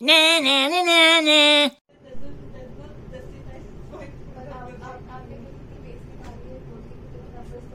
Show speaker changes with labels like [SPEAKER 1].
[SPEAKER 1] Na na na na na.